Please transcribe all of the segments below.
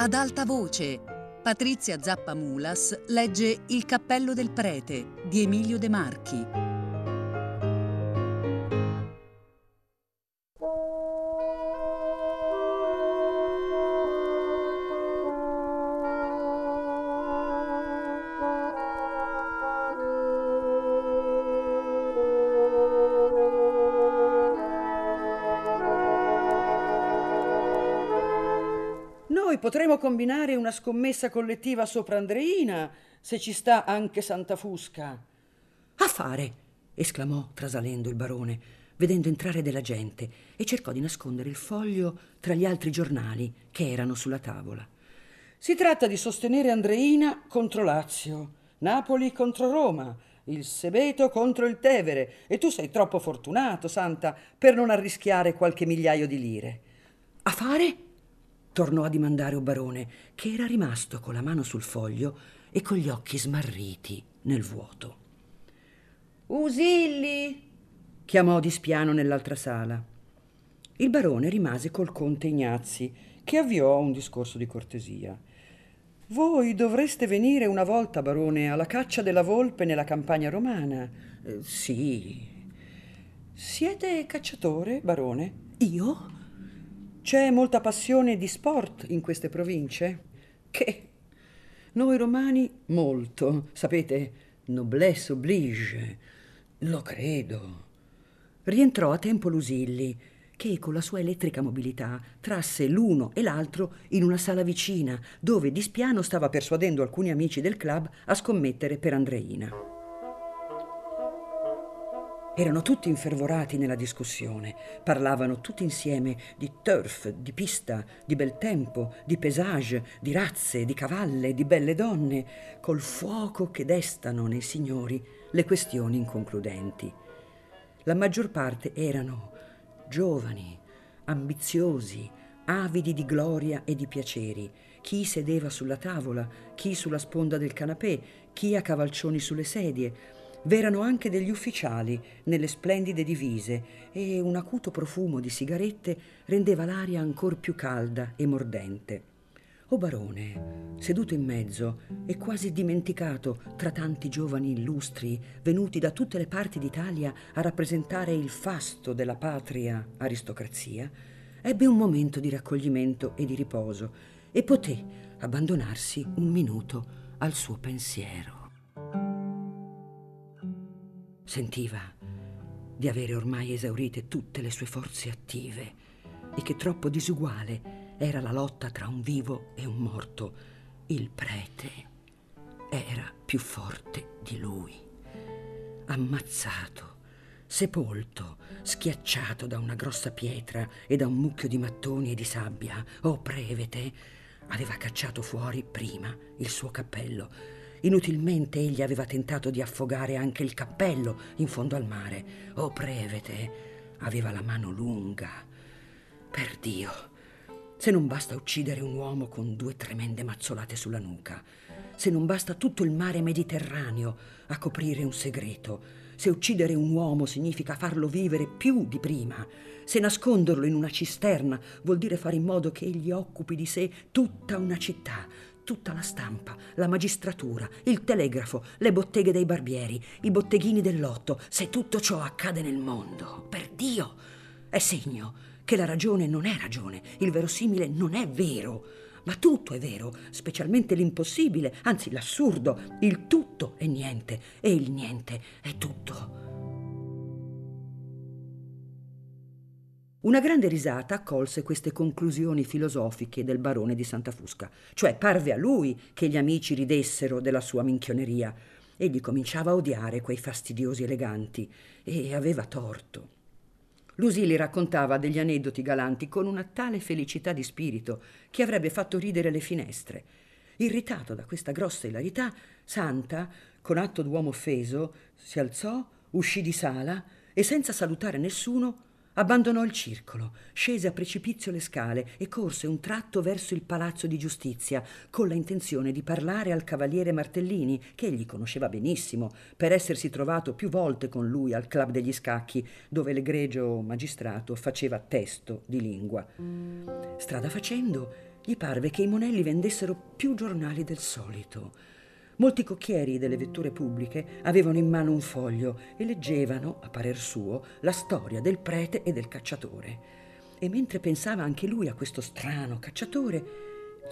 Ad alta voce, Patrizia Zappamulas legge Il cappello del prete di Emilio De Marchi. Potremo combinare una scommessa collettiva sopra Andreina, se ci sta anche Santa Fusca. Affare! esclamò trasalendo il barone, vedendo entrare della gente, e cercò di nascondere il foglio tra gli altri giornali che erano sulla tavola. Si tratta di sostenere Andreina contro Lazio, Napoli contro Roma, il Sebeto contro il Tevere, e tu sei troppo fortunato, Santa, per non arrischiare qualche migliaio di lire. Affare? Tornò a dimandare o barone, che era rimasto con la mano sul foglio e con gli occhi smarriti nel vuoto. Usilli! chiamò di spiano nell'altra sala. Il barone rimase col conte Ignazzi, che avviò un discorso di cortesia. Voi dovreste venire una volta, barone, alla caccia della volpe nella campagna romana. Eh, sì. Siete cacciatore, barone? Io? C'è molta passione di sport in queste province? Che noi romani molto, sapete, noblesse oblige. Lo credo. Rientrò a tempo Lusilli, che con la sua elettrica mobilità trasse l'uno e l'altro in una sala vicina, dove di spiano stava persuadendo alcuni amici del club a scommettere per Andreina. Erano tutti infervorati nella discussione, parlavano tutti insieme di turf, di pista, di bel tempo, di paesage, di razze, di cavalle, di belle donne, col fuoco che destano nei signori le questioni inconcludenti. La maggior parte erano giovani, ambiziosi, avidi di gloria e di piaceri, chi sedeva sulla tavola, chi sulla sponda del canapè, chi a cavalcioni sulle sedie, V'erano anche degli ufficiali nelle splendide divise e un acuto profumo di sigarette rendeva l'aria ancor più calda e mordente. O barone, seduto in mezzo e quasi dimenticato tra tanti giovani illustri venuti da tutte le parti d'Italia a rappresentare il fasto della patria aristocrazia, ebbe un momento di raccoglimento e di riposo e poté abbandonarsi un minuto al suo pensiero. Sentiva di avere ormai esaurite tutte le sue forze attive e che troppo disuguale era la lotta tra un vivo e un morto. Il prete era più forte di lui. Ammazzato, sepolto, schiacciato da una grossa pietra e da un mucchio di mattoni e di sabbia, o oh, prevete, aveva cacciato fuori prima il suo cappello Inutilmente egli aveva tentato di affogare anche il cappello in fondo al mare. Oh prevete, aveva la mano lunga. Per Dio, se non basta uccidere un uomo con due tremende mazzolate sulla nuca, se non basta tutto il mare Mediterraneo a coprire un segreto, se uccidere un uomo significa farlo vivere più di prima, se nasconderlo in una cisterna vuol dire fare in modo che egli occupi di sé tutta una città, tutta la stampa, la magistratura, il telegrafo, le botteghe dei barbieri, i botteghini del lotto, se tutto ciò accade nel mondo, per Dio, è segno che la ragione non è ragione, il verosimile non è vero, ma tutto è vero, specialmente l'impossibile, anzi l'assurdo, il tutto è niente e il niente è tutto. Una grande risata accolse queste conclusioni filosofiche del barone di Santa Fusca, cioè parve a lui che gli amici ridessero della sua minchioneria. Egli cominciava a odiare quei fastidiosi eleganti e aveva torto. Lusili raccontava degli aneddoti galanti con una tale felicità di spirito che avrebbe fatto ridere le finestre. Irritato da questa grossa ilarità, Santa, con atto d'uomo offeso, si alzò, uscì di sala e senza salutare nessuno Abbandonò il circolo, scese a precipizio le scale e corse un tratto verso il palazzo di giustizia, con la intenzione di parlare al cavaliere Martellini, che egli conosceva benissimo, per essersi trovato più volte con lui al club degli scacchi, dove l'egregio magistrato faceva testo di lingua. Strada facendo, gli parve che i monelli vendessero più giornali del solito. Molti cocchieri delle vetture pubbliche avevano in mano un foglio e leggevano, a parer suo, la storia del prete e del cacciatore. E mentre pensava anche lui a questo strano cacciatore,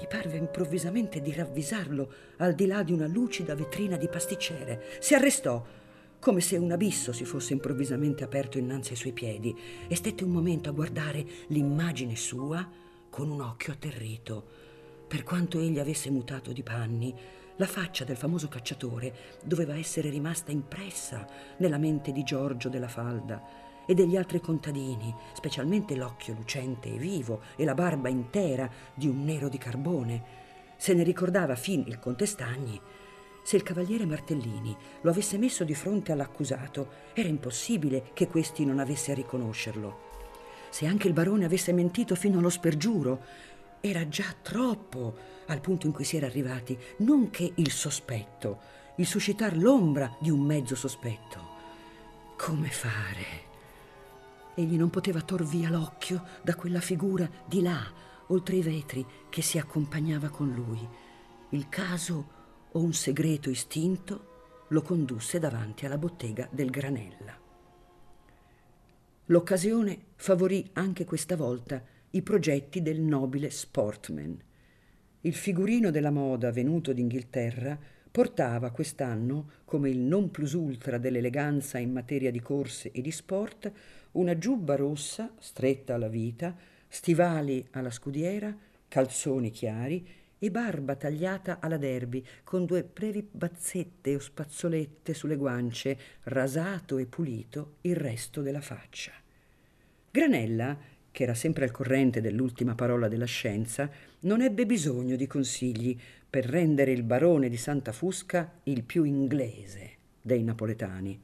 gli parve improvvisamente di ravvisarlo al di là di una lucida vetrina di pasticcere. Si arrestò, come se un abisso si fosse improvvisamente aperto innanzi ai suoi piedi, e stette un momento a guardare l'immagine sua con un occhio atterrito. Per quanto egli avesse mutato di panni, la faccia del famoso cacciatore doveva essere rimasta impressa nella mente di Giorgio della Falda e degli altri contadini, specialmente l'occhio lucente e vivo e la barba intera di un nero di carbone. Se ne ricordava fin il conte Stagni. Se il cavaliere Martellini lo avesse messo di fronte all'accusato, era impossibile che questi non avesse a riconoscerlo. Se anche il barone avesse mentito fino allo spergiuro, era già troppo al punto in cui si era arrivati, non che il sospetto, il suscitar l'ombra di un mezzo sospetto. Come fare? Egli non poteva tor via l'occhio da quella figura di là, oltre i vetri, che si accompagnava con lui. Il caso o un segreto istinto lo condusse davanti alla bottega del Granella. L'occasione favorì anche questa volta i progetti del nobile sportman. Il figurino della moda venuto d'Inghilterra portava quest'anno, come il non plus ultra dell'eleganza in materia di corse e di sport, una giubba rossa stretta alla vita, stivali alla scudiera, calzoni chiari e barba tagliata alla derby con due brevi bazzette o spazzolette sulle guance, rasato e pulito il resto della faccia. Granella, che era sempre al corrente dell'ultima parola della scienza, non ebbe bisogno di consigli per rendere il barone di Santa Fusca il più inglese dei napoletani.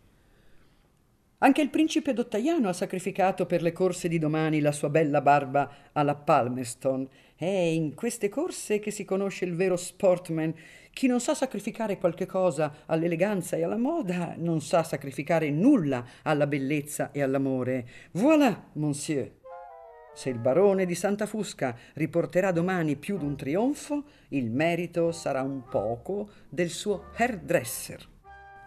Anche il principe d'Ottaiano ha sacrificato per le corse di domani la sua bella barba alla Palmerston. È in queste corse che si conosce il vero sportman. Chi non sa sacrificare qualche cosa all'eleganza e alla moda, non sa sacrificare nulla alla bellezza e all'amore. Voilà, monsieur. Se il barone di Santa Fusca riporterà domani più d'un trionfo, il merito sarà un poco del suo hairdresser.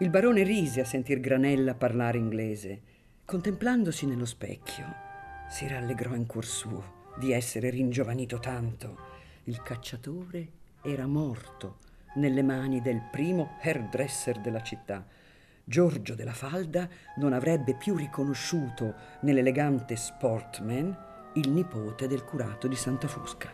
Il barone rise a sentir Granella parlare inglese. Contemplandosi nello specchio, si rallegrò in cuor suo di essere ringiovanito tanto. Il cacciatore era morto nelle mani del primo hairdresser della città. Giorgio della Falda non avrebbe più riconosciuto nell'elegante sportman il nipote del curato di Santa Fusca.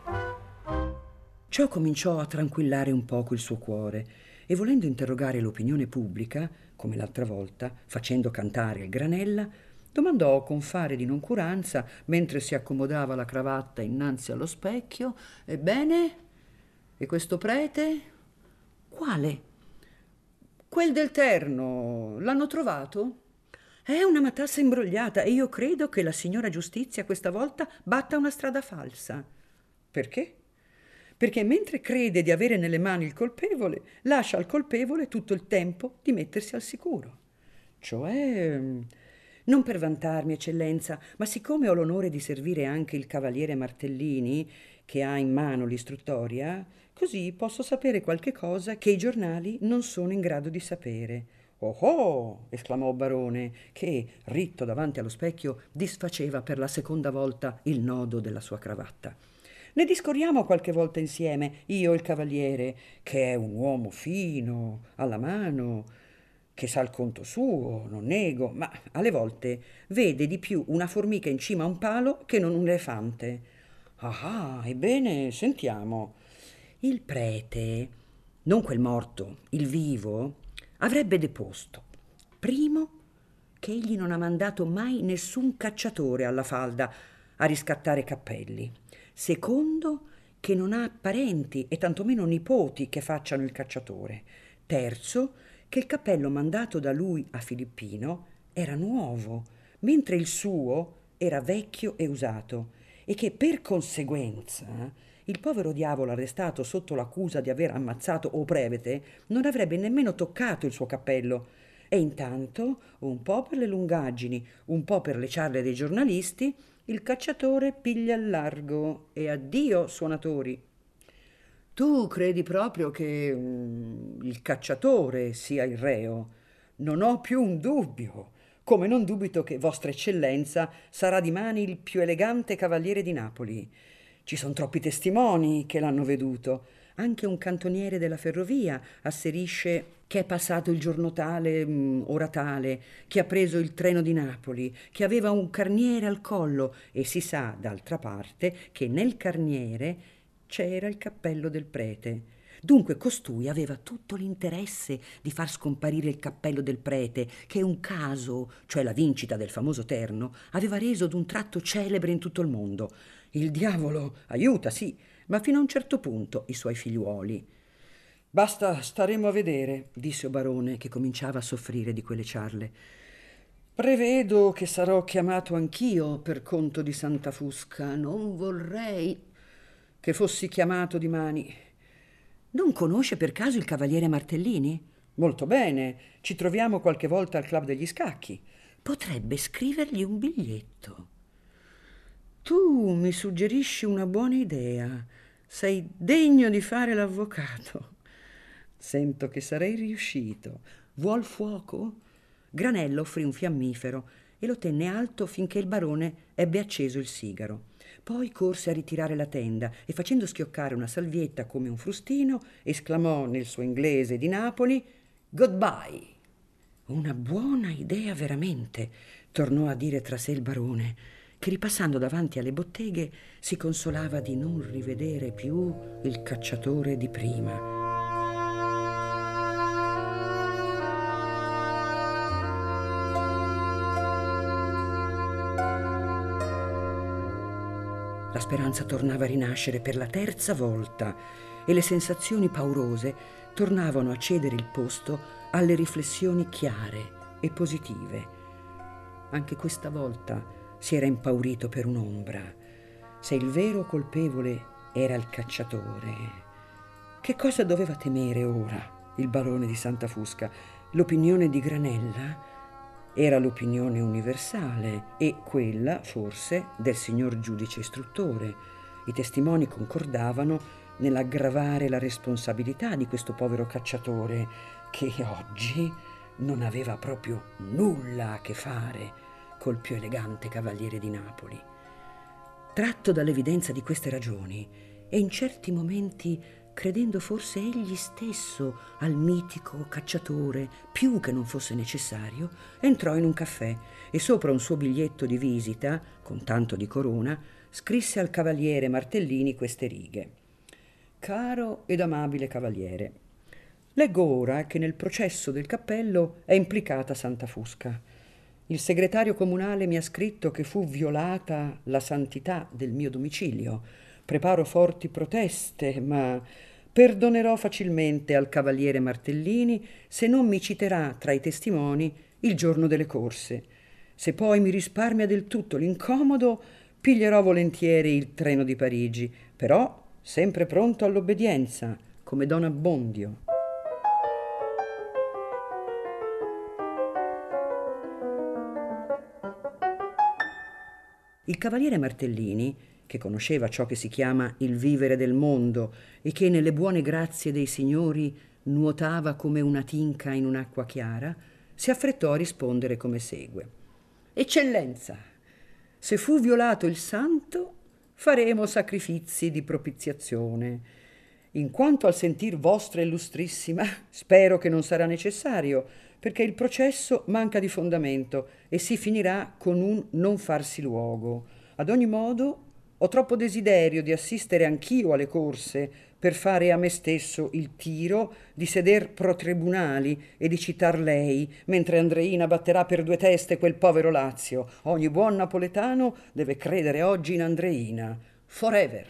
Ciò cominciò a tranquillare un poco il suo cuore e volendo interrogare l'opinione pubblica, come l'altra volta, facendo cantare il granella, domandò con fare di noncuranza, mentre si accomodava la cravatta innanzi allo specchio, Ebbene? E questo prete? Quale? Quel del terno. L'hanno trovato? È una matassa imbrogliata e io credo che la signora giustizia questa volta batta una strada falsa. Perché? perché mentre crede di avere nelle mani il colpevole, lascia al colpevole tutto il tempo di mettersi al sicuro. Cioè, non per vantarmi, eccellenza, ma siccome ho l'onore di servire anche il cavaliere Martellini, che ha in mano l'istruttoria, così posso sapere qualche cosa che i giornali non sono in grado di sapere. Oh oh! esclamò Barone, che, ritto davanti allo specchio, disfaceva per la seconda volta il nodo della sua cravatta. Ne discorriamo qualche volta insieme, io e il cavaliere, che è un uomo fino, alla mano, che sa il conto suo, non nego, ma alle volte vede di più una formica in cima a un palo che non un elefante. Ah, ebbene, sentiamo. Il prete, non quel morto, il vivo, avrebbe deposto. Primo, che egli non ha mandato mai nessun cacciatore alla falda a riscattare cappelli. Secondo, che non ha parenti e tantomeno nipoti che facciano il cacciatore. Terzo, che il cappello mandato da lui a Filippino era nuovo, mentre il suo era vecchio e usato, e che per conseguenza il povero diavolo arrestato sotto l'accusa di aver ammazzato o prevete non avrebbe nemmeno toccato il suo cappello. E intanto, un po' per le lungaggini, un po' per le ciarle dei giornalisti, il cacciatore piglia il largo e addio suonatori. Tu credi proprio che mm, il cacciatore sia il reo? Non ho più un dubbio, come non dubito che Vostra Eccellenza sarà dimani il più elegante cavaliere di Napoli. Ci sono troppi testimoni che l'hanno veduto. Anche un cantoniere della ferrovia asserisce che è passato il giorno tale, mm, ora tale, che ha preso il treno di Napoli, che aveva un carniere al collo e si sa d'altra parte che nel carniere c'era il cappello del prete. Dunque costui aveva tutto l'interesse di far scomparire il cappello del prete, che un caso, cioè la vincita del famoso terno, aveva reso d'un tratto celebre in tutto il mondo. Il diavolo aiuta, sì, ma fino a un certo punto i suoi figliuoli. Basta, staremo a vedere, disse Barone, che cominciava a soffrire di quelle ciarle. Prevedo che sarò chiamato anch'io per conto di Santa Fusca. Non vorrei che fossi chiamato dimani. Non conosce per caso il cavaliere Martellini? Molto bene, ci troviamo qualche volta al club degli scacchi. Potrebbe scrivergli un biglietto. Tu mi suggerisci una buona idea. Sei degno di fare l'avvocato. Sento che sarei riuscito. Vuol fuoco? Granello offrì un fiammifero e lo tenne alto finché il barone ebbe acceso il sigaro. Poi corse a ritirare la tenda e facendo schioccare una salvietta come un frustino, esclamò nel suo inglese di Napoli Goodbye. Una buona idea veramente, tornò a dire tra sé il barone, che ripassando davanti alle botteghe si consolava di non rivedere più il cacciatore di prima. Speranza tornava a rinascere per la terza volta e le sensazioni paurose tornavano a cedere il posto alle riflessioni chiare e positive. Anche questa volta si era impaurito per un'ombra. Se il vero colpevole era il cacciatore, che cosa doveva temere ora il barone di Santa Fusca? L'opinione di Granella? Era l'opinione universale e quella, forse, del signor giudice istruttore. I testimoni concordavano nell'aggravare la responsabilità di questo povero cacciatore che oggi non aveva proprio nulla a che fare col più elegante cavaliere di Napoli. Tratto dall'evidenza di queste ragioni e in certi momenti credendo forse egli stesso al mitico cacciatore, più che non fosse necessario, entrò in un caffè e sopra un suo biglietto di visita, con tanto di corona, scrisse al cavaliere Martellini queste righe. Caro ed amabile cavaliere, leggo ora che nel processo del cappello è implicata Santa Fusca. Il segretario comunale mi ha scritto che fu violata la santità del mio domicilio, Preparo forti proteste, ma perdonerò facilmente al cavaliere Martellini se non mi citerà tra i testimoni il giorno delle corse. Se poi mi risparmia del tutto l'incomodo, piglierò volentieri il treno di Parigi, però sempre pronto all'obbedienza, come Don Abbondio. Il cavaliere Martellini che conosceva ciò che si chiama il vivere del mondo e che nelle buone grazie dei signori nuotava come una tinca in un'acqua chiara, si affrettò a rispondere come segue. Eccellenza, se fu violato il santo, faremo sacrifizi di propiziazione. In quanto al sentir vostra illustrissima, spero che non sarà necessario, perché il processo manca di fondamento e si finirà con un non farsi luogo. Ad ogni modo, ho troppo desiderio di assistere anch'io alle corse per fare a me stesso il tiro di seder pro tribunali e di citar lei, mentre Andreina batterà per due teste quel povero Lazio. Ogni buon napoletano deve credere oggi in Andreina. Forever.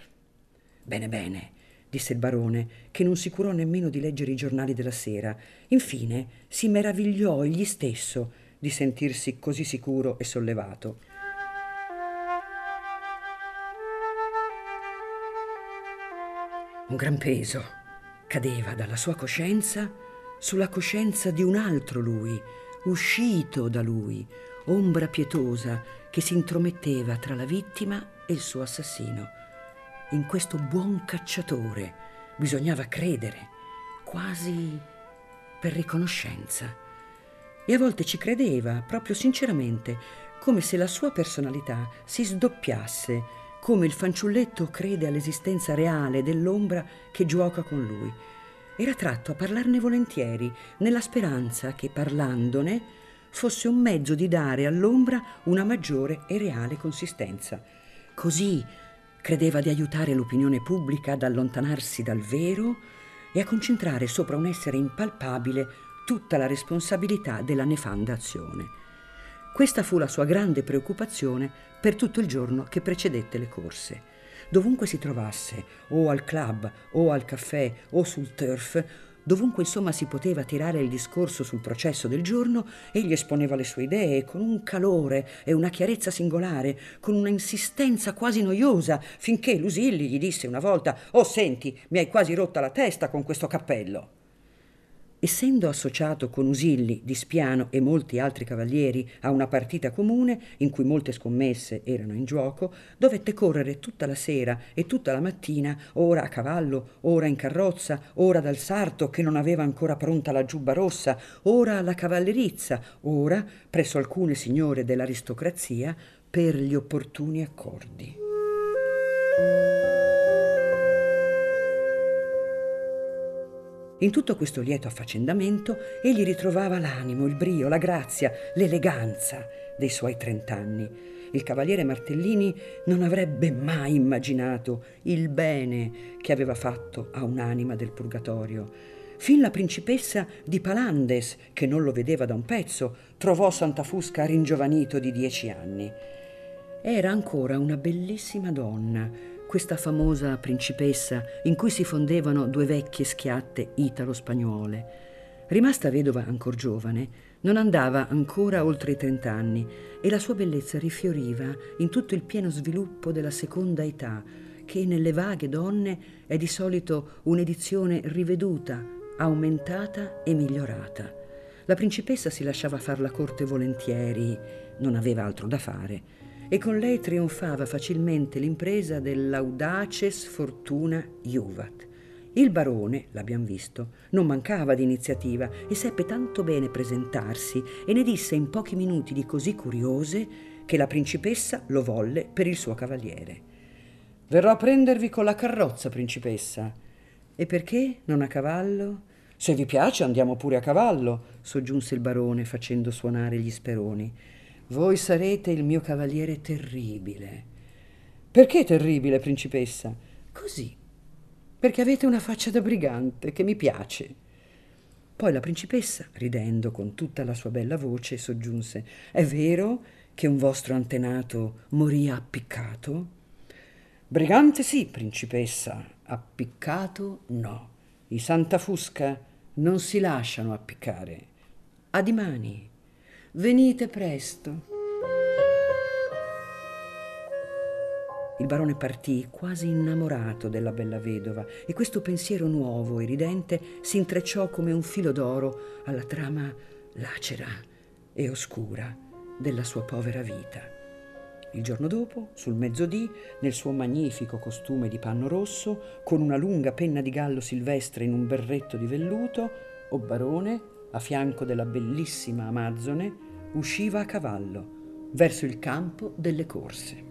Bene, bene, disse il barone, che non si curò nemmeno di leggere i giornali della sera. Infine si meravigliò egli stesso di sentirsi così sicuro e sollevato. Un gran peso cadeva dalla sua coscienza sulla coscienza di un altro lui, uscito da lui, ombra pietosa che si intrometteva tra la vittima e il suo assassino. In questo buon cacciatore bisognava credere, quasi per riconoscenza. E a volte ci credeva, proprio sinceramente, come se la sua personalità si sdoppiasse, come il fanciulletto crede all'esistenza reale dell'ombra che gioca con lui. Era tratto a parlarne volentieri, nella speranza che parlandone fosse un mezzo di dare all'ombra una maggiore e reale consistenza. Così credeva di aiutare l'opinione pubblica ad allontanarsi dal vero e a concentrare sopra un essere impalpabile tutta la responsabilità della nefanda azione. Questa fu la sua grande preoccupazione per tutto il giorno che precedette le corse. Dovunque si trovasse, o al club, o al caffè, o sul turf, dovunque insomma si poteva tirare il discorso sul processo del giorno, egli esponeva le sue idee con un calore e una chiarezza singolare, con una insistenza quasi noiosa, finché Lusilli gli disse una volta: Oh, senti, mi hai quasi rotta la testa con questo cappello. Essendo associato con Usilli, Di Spiano e molti altri cavalieri a una partita comune in cui molte scommesse erano in gioco, dovette correre tutta la sera e tutta la mattina, ora a cavallo, ora in carrozza, ora dal sarto che non aveva ancora pronta la giubba rossa, ora alla cavallerizza, ora presso alcune signore dell'aristocrazia per gli opportuni accordi. In tutto questo lieto affaccendamento egli ritrovava l'animo, il brio, la grazia, l'eleganza dei suoi trent'anni. Il cavaliere Martellini non avrebbe mai immaginato il bene che aveva fatto a un'anima del purgatorio. Fin la principessa di Palandes, che non lo vedeva da un pezzo, trovò Santa Fusca ringiovanito di dieci anni. Era ancora una bellissima donna, questa famosa principessa in cui si fondevano due vecchie schiatte italo-spagnole. Rimasta vedova ancor giovane, non andava ancora oltre i trent'anni e la sua bellezza rifioriva in tutto il pieno sviluppo della seconda età, che nelle vaghe donne è di solito un'edizione riveduta, aumentata e migliorata. La principessa si lasciava far la corte volentieri, non aveva altro da fare e con lei trionfava facilmente l'impresa dell'audace sfortuna Juvat. Il barone, l'abbiamo visto, non mancava di iniziativa e seppe tanto bene presentarsi e ne disse in pochi minuti di così curiose che la principessa lo volle per il suo cavaliere. Verrò a prendervi con la carrozza, principessa. E perché non a cavallo? Se vi piace andiamo pure a cavallo, soggiunse il barone facendo suonare gli speroni. Voi sarete il mio cavaliere terribile. Perché terribile, principessa? Così, perché avete una faccia da brigante che mi piace. Poi la principessa, ridendo con tutta la sua bella voce, soggiunse: È vero che un vostro antenato morì appiccato? Brigante sì, principessa, appiccato no. I Santa Fusca non si lasciano appiccare. A dimani. Venite presto. Il barone partì quasi innamorato della bella vedova e questo pensiero nuovo e ridente si intrecciò come un filo d'oro alla trama lacera e oscura della sua povera vita. Il giorno dopo, sul mezzodì, nel suo magnifico costume di panno rosso, con una lunga penna di gallo silvestre in un berretto di velluto, o barone a fianco della bellissima Amazzone, usciva a cavallo verso il campo delle corse.